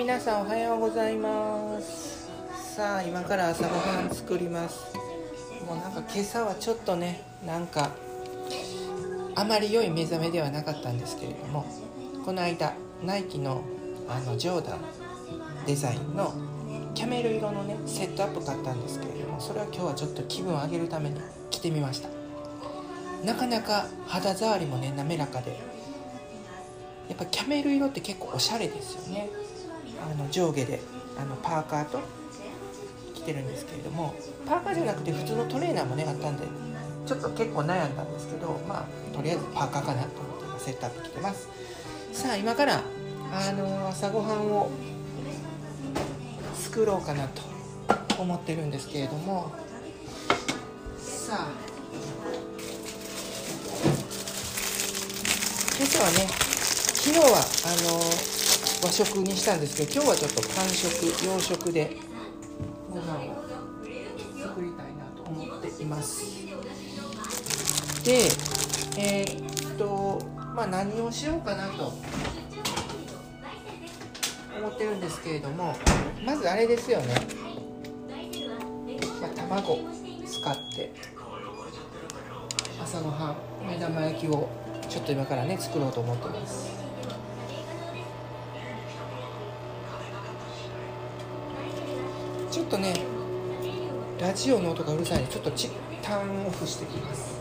皆さんおはようございます。さあ今から朝ごはん作ります。もうなんか今朝はちょっとねなんかあまり良い目覚めではなかったんですけれどもこの間ナイキのあのジョーダンデザインのキャメル色のねセットアップ買ったんですけれどもそれは今日はちょっと気分を上げるために着てみました。なかなか肌触りもね滑らかでやっぱキャメル色って結構おしゃれですよね。あの上下であのパーカーと着てるんですけれどもパーカーじゃなくて普通のトレーナーもねあったんでちょっと結構悩んだんですけどまあとりあえずパーカーかなと思って今セットアップ着てます。さあ今からあの朝ごはんを作ろうかなと思ってるんですけれども。さあ今朝はね昨日はあの和食にしたんですけど今日はちょっと韓食洋食でご飯を作りたいなと思っています。でえーっとまあ何をしようかなと思ってるんですけれどもまずあれですよね、まあ、卵使って朝ごはん目玉焼きをちょっと今からね作ろうと思ってますちょっとねラジオの音がうるさいのでちょっと一旦オフしてきます。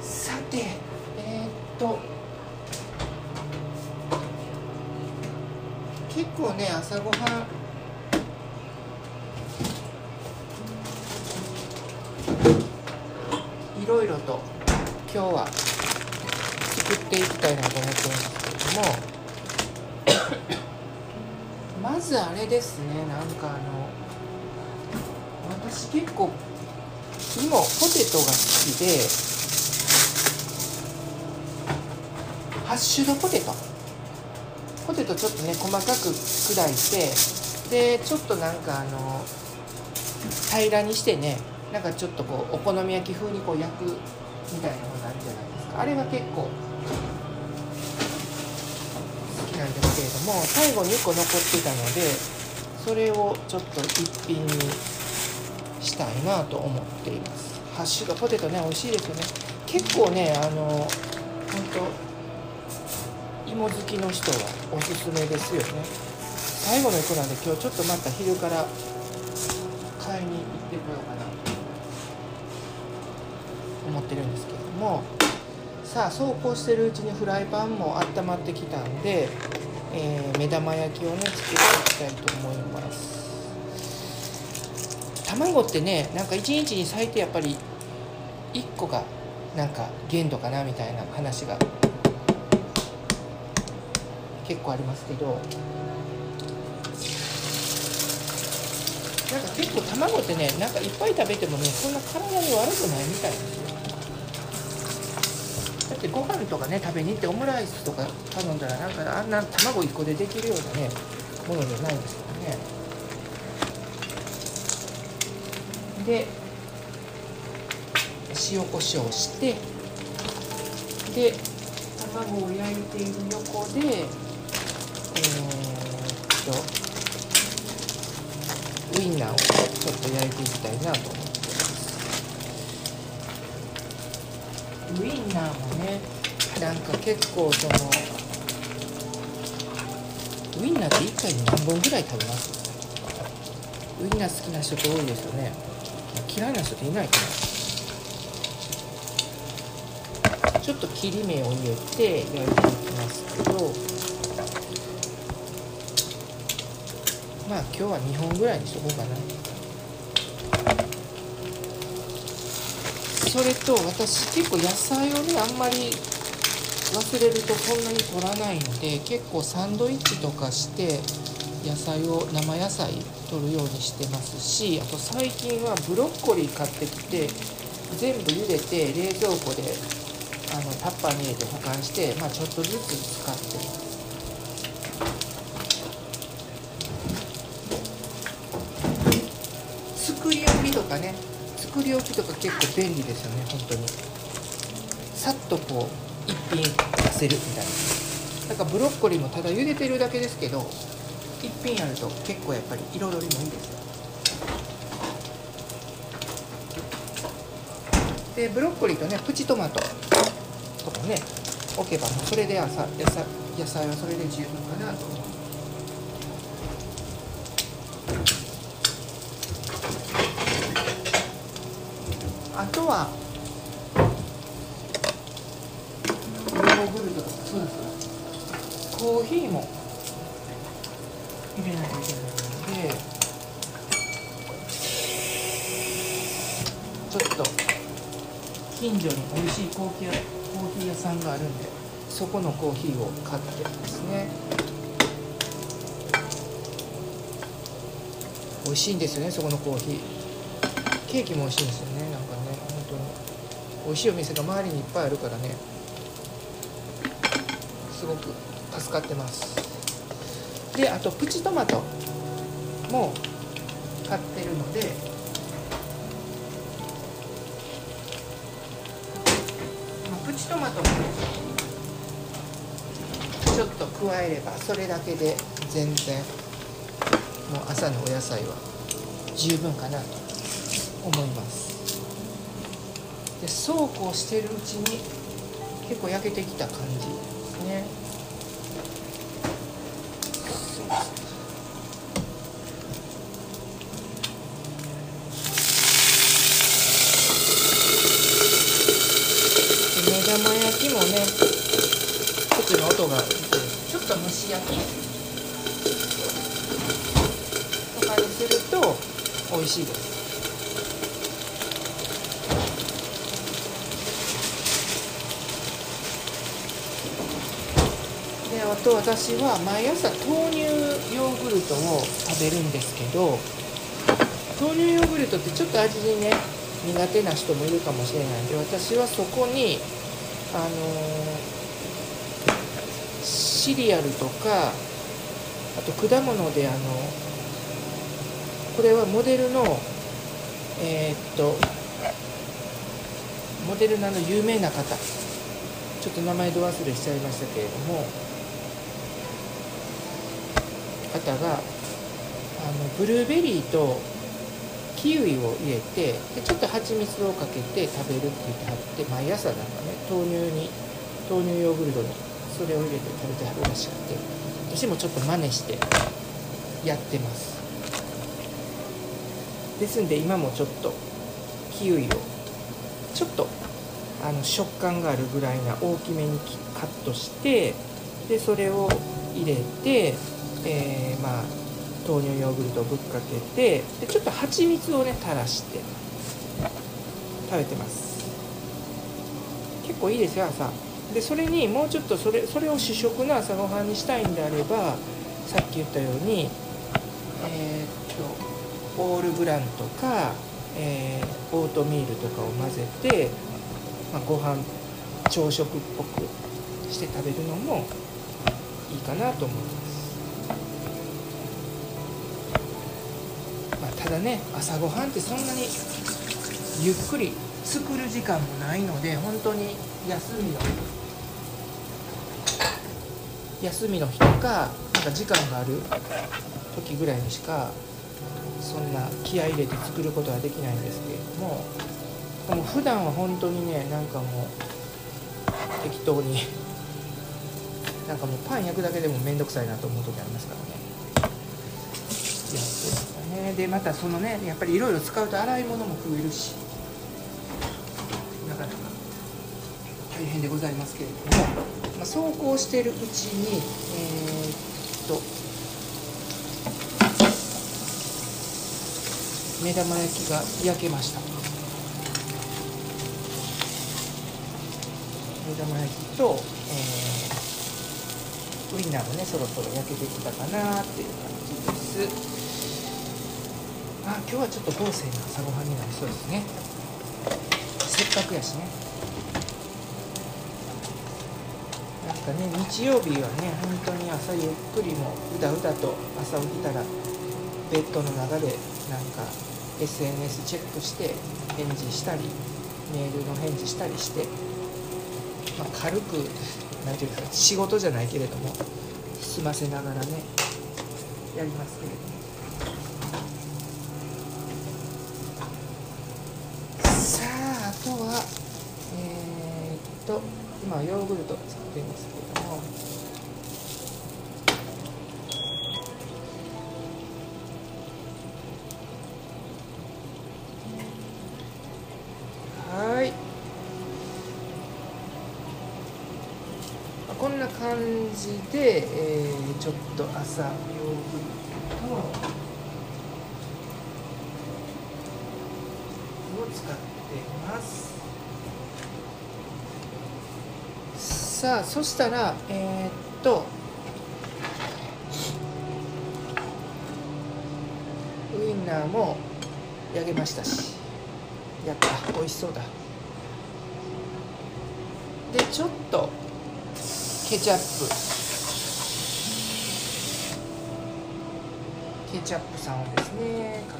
さてえー、っと結構ね朝ごはんですねなんかあの私結構芋ポテトが好きでハッシュドポテトポテトちょっとね細かく砕いてでちょっとなんかあの平らにしてねなんかちょっとこうお好み焼き風にこう焼くみたいなものがあるじゃないですか。あれは結構好きなんですけれども最後に1個残ってたのでそれをちょっと一品にしたいなと思っています。ハッシュドポテトね美味しいですよね。結構ねあの本当芋好きの人はおすすめですよね。最後の1個なんで今日ちょっとまた昼から買いに行ってこようかなと思ってるんですけれども。さあそうこうしてるうちにフライパンも温まってきたんで、えー目玉焼きをね作っていきたいと思います。卵ってねなんか1日に最低やっぱり1個がなんか限度かなみたいな話が結構ありますけど。なんか結構卵ってねなんかいっぱい食べてもねそんな体に悪くないみたいですよ。だってご飯とかね食べに行ってオムライスとか頼んだらなんかあんな卵1個でできるようなねものじゃないんですよね。で塩コショウしてで卵を焼いている横でえー、っとウインナーをちょっと焼いていきたいなと思って。ウインナーもねなんか結構そのウインナーって1回に何本ぐらい食べますウインナー好きな人って多いですよね。嫌いな人っていな。いかなちょっと切り目を入れて焼いていきますけど。まあ今日は2本ぐらいにしとこうかな。それと私結構野菜をねあんまり忘れるとそんなに取らないので結構サンドイッチとかして野菜を生野菜取るようにしてますしあと最近はブロッコリー買ってきて全部茹でて冷蔵庫であのタッパーに入れて保管して、まあ、ちょっとずつ使ってます。作り置きとか結構便利ですよね本当に。さっとこう一品出せるみたいな。だからブロッコリーもただ茹でてるだけですけど一品あると結構やっぱり彩りもいいです。よでブロッコリーとねプチトマトとかね置けばもうそれで朝野菜野菜はそれで十分かなと思うあとは。ヨーグルトとかそうですコーヒーも。入れないといけないので。ちょっと。近所に美味しいコーヒーコーヒー屋さんがあるんでそこのコーヒーを買ってですね。美味しいんですよねそこのコーヒー。ケーキも美味しいんですよねなんか。美味しいお店が周りにいっぱいあるからね。すごく助かってます。であとプチトマトも買ってるので。プチトマトもちょっと加えればそれだけで全然もう朝のお野菜は十分かなと思います。でそうこうしてるうちに結構焼けてきた感じですね。で目玉焼きもねちょっと音がちょっと蒸し焼き。とかにすると美味しいですであと私は毎朝豆乳ヨーグルトを食べるんですけど豆乳ヨーグルトってちょっと味にね苦手な人もいるかもしれないんで私はそこにあのーシリアルとかあと果物であのこれはモデルのえーっとモデルのあの有名な方。ちょっと名前ど忘れしちゃいましたけれども方があのブルーベリーとキウイを入れてでちょっと蜂蜜をかけて食べるって言ってはって毎朝なんかね豆乳に豆乳ヨーグルトにそれを入れて食べてはるらしくて私もちょっと真似してやってます。ですんで今もちょっとキウイをちょっとあの食感があるぐらいな大きめにカットしてでそれを入れて、えーまあ豆乳ヨーグルトをぶっかけてでちょっと蜂蜜をね垂らして食べてます。結構いいですよ朝。でそれにもうちょっとそれそれを主食の朝ごはんにしたいんであればさっき言ったようにえーっとオールブランとか、えーオートミールとかを混ぜて、まあ、ご飯朝食っぽくして食べるのもいいかなと思います、ただね朝ごはんってそんなにゆっくり作る時間もないので本当に休みの休みの日とかなんか時間がある時ぐらいにしかそんな気合入れて作ることはできないんですけれどもでも普段は本当にねなんかもう適当になんかもうパン焼くだけでも面倒くさいなと思う時ありますからね。ね。でまたそのねやっぱりいろいろ使うと洗い物も増えるし。なかなか大変でございますけれども、まあ、そうこうしているうちにえーっと目玉焼きが焼けました。目玉焼きと、えーウインナーもねそろそろ焼けてきたかなっていう感じ。あ今日はちょっと豪勢な朝ごはんになりそうですね。せっかくやしね。なんかね日曜日はね本当に朝ゆっくりもうだうだと朝起きたらベッドの中でなんか SNS チェックして返事したりメールの返事したりして、まあ、軽く何ていうか仕事じゃないけれども済ませながらねやりますけれども。さああとはえー、っと今ヨーグルト作っていますけれども。はい。こんな感じで、えー、ちょっと朝ヨーグルトを使ってますさあそしたらえー、っとウインナーも焼けましたし。やった。美味しそうだ。でちょっとケチャップ。ケチャップさんをですねか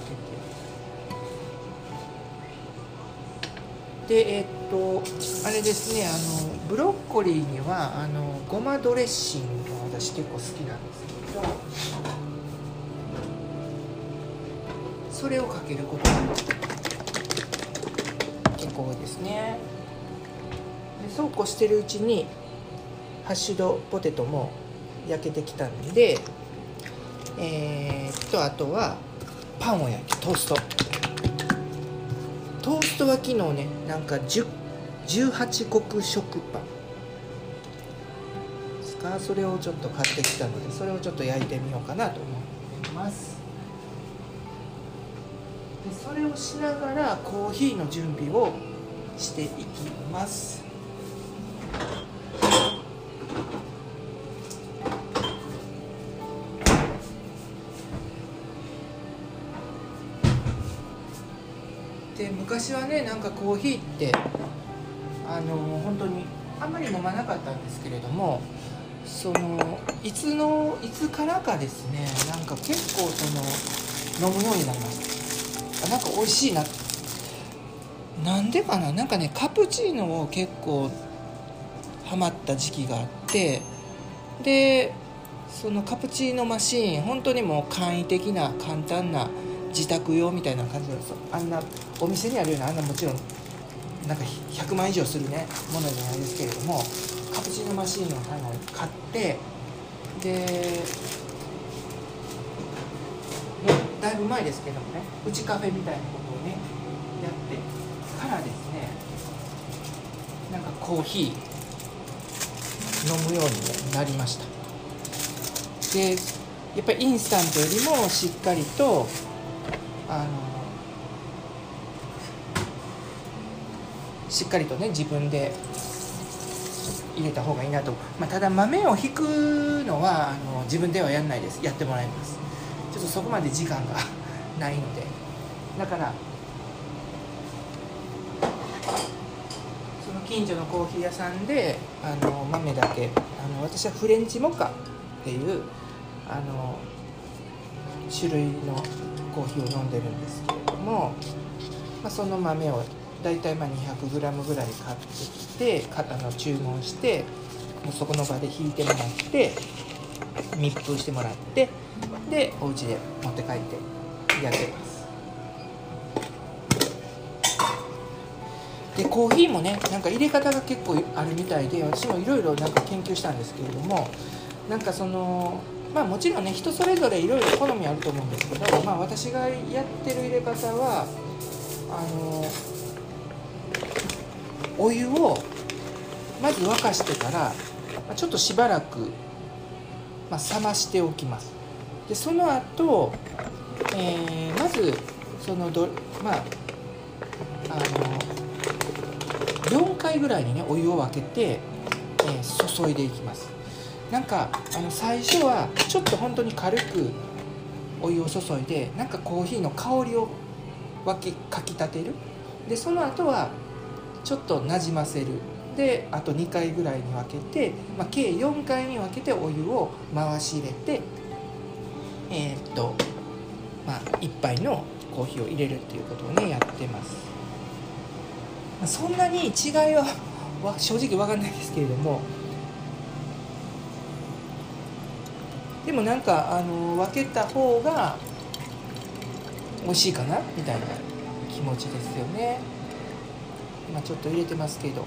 けて。でえー、っとあれですねあのブロッコリーにはあのごまドレッシングが私結構好きなんですけどそれをかけることが結構多いですね。でそうこうしてるうちにハッシュドポテトも焼けてきたんでえー、っとあとはパンを焼きトースト。トーストは昨日ねなんか10 18穀食パンですか？それをちょっと買ってきたのでそれをちょっと焼いてみようかなと思ってます。でそれをしながらコーヒーの準備をしていきます。で昔はねなんかコーヒーってあの本当にあんまり飲まなかったんですけれどもそのいつのいつからかですねなんか結構その飲むようになりました。あなんか美味しいななんでかな？なんかねカプチーノを結構ハマった時期があってでそのカプチーノマシーン本当にもう簡易的な簡単な自宅用みたいな感じなんですよ。あんなお店にあるようなあんなもちろんなんか100万以上するねものじゃないですけれどもカプチーノマシーンを買ってでもうだいぶ前ですけどもねうちカフェみたいなことをねやってからですねなんかコーヒー飲むようになりました。でやっぱりインスタントよりもしっかりとあのしっかりとね自分で入れた方がいいなと、まあ、ただ豆をひくのはあの自分ではやんないです。やってもらいます。ちょっとそこまで時間がないので。だからその近所のコーヒー屋さんであの豆だけあの私はフレンチモカっていうあの種類のコーヒーを飲んでるんですけれども、まあ、その豆を大体まあ 200g ぐらい買ってきてあの注文してもうそこの場で引いてもらって密封してもらってでお家で持って帰ってやってます。でコーヒーもねなんか入れ方が結構あるみたいで私もいろいろなんか研究したんですけれどもなんかそのまあもちろんね人それぞれいろいろ好みあると思うんですけど、まあ、私がやってる入れ方はあのお湯をまず沸かしてからちょっとしばらく、まあ、冷ましておきます。でその後、えー、まずそのどまああの4回ぐらいにねお湯を分けて、えー、注いでいきます。なんかあの最初はちょっと本当に軽くお湯を注いでなんかコーヒーの香りを沸きかきたてる。でその後はちょっとなじませる。であと2回ぐらいに分けて、まあ、計4回に分けてお湯を回し入れてえー、っとまあ1杯のコーヒーを入れるっていうことをねやってます。まあそんなに違いはは正直分かんないですけれども。でもなんかあの分けた方が美味しいかなみたいな気持ちですよね。今ちょっと入れてますけど。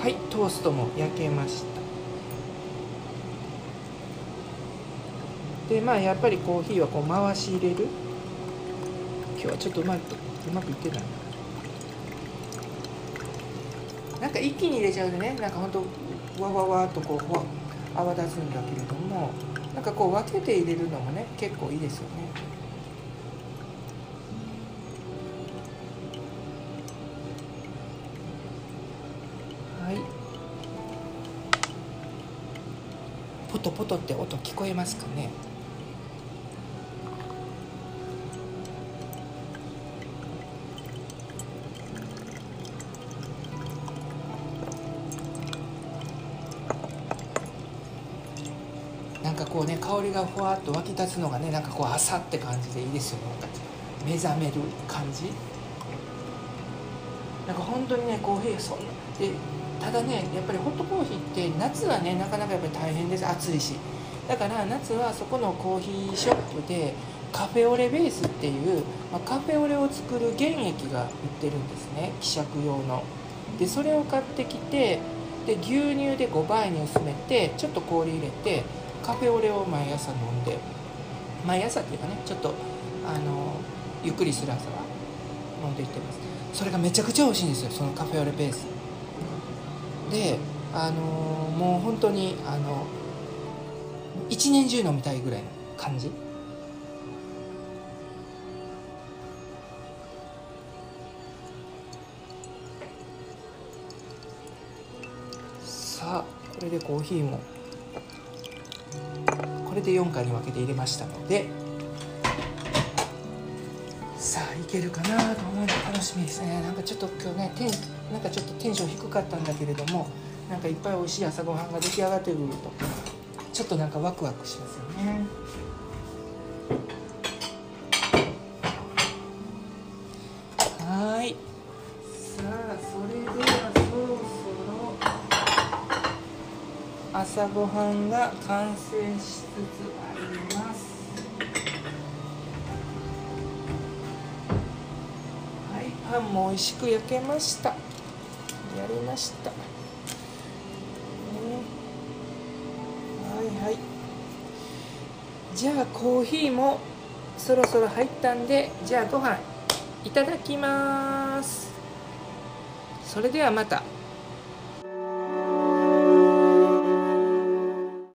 はいトーストも焼けました。でまあやっぱりコーヒーはこう回し入れる？今日はちょっとうまくうまくいってないな。んか一気に入れちゃうとねなんかほんとわわわっとこうわ泡立つんだけれどもなんかこう分けて入れるのもね結構いいですよね。はい。ポトポトって音聞こえますかね？香りがふわっと湧き立つのがねなんかこう朝って感じでいいですよね目覚める感じ？なんか本当にねコーヒーそんな。でただねやっぱりホットコーヒーって夏はねなかなかやっぱり大変です。暑いし。だから夏はそこのコーヒーショップでカフェオレベースっていう、まあ、カフェオレを作る原液が売ってるんですね。希釈用の。でそれを買ってきてで牛乳で5倍に薄めてちょっと氷入れてカフェオレを毎朝飲んで毎朝っていうかねちょっとあのゆっくりする朝は飲んでいってます。それがめちゃくちゃ美味しいんですよそのカフェオレベース。であのもう本当にあの一年中飲みたいぐらいの感じ。さあこれでコーヒーも。れで4回に分けて入れましたのでさあいけるかなと思うの楽しみですね。なんかちょっと今日ねテンなんかちょっとテンション低かったんだけれどもなんかいっぱい美味しい朝ごはんが出来上がってくるとちょっとなんかワクワクしますよね。朝ごはんが完成しつつあります。はいパンも美味しく焼けました。やりました、ね、はいはい。じゃあコーヒーもそろそろ入ったんでじゃあご飯いただきます。それではまた。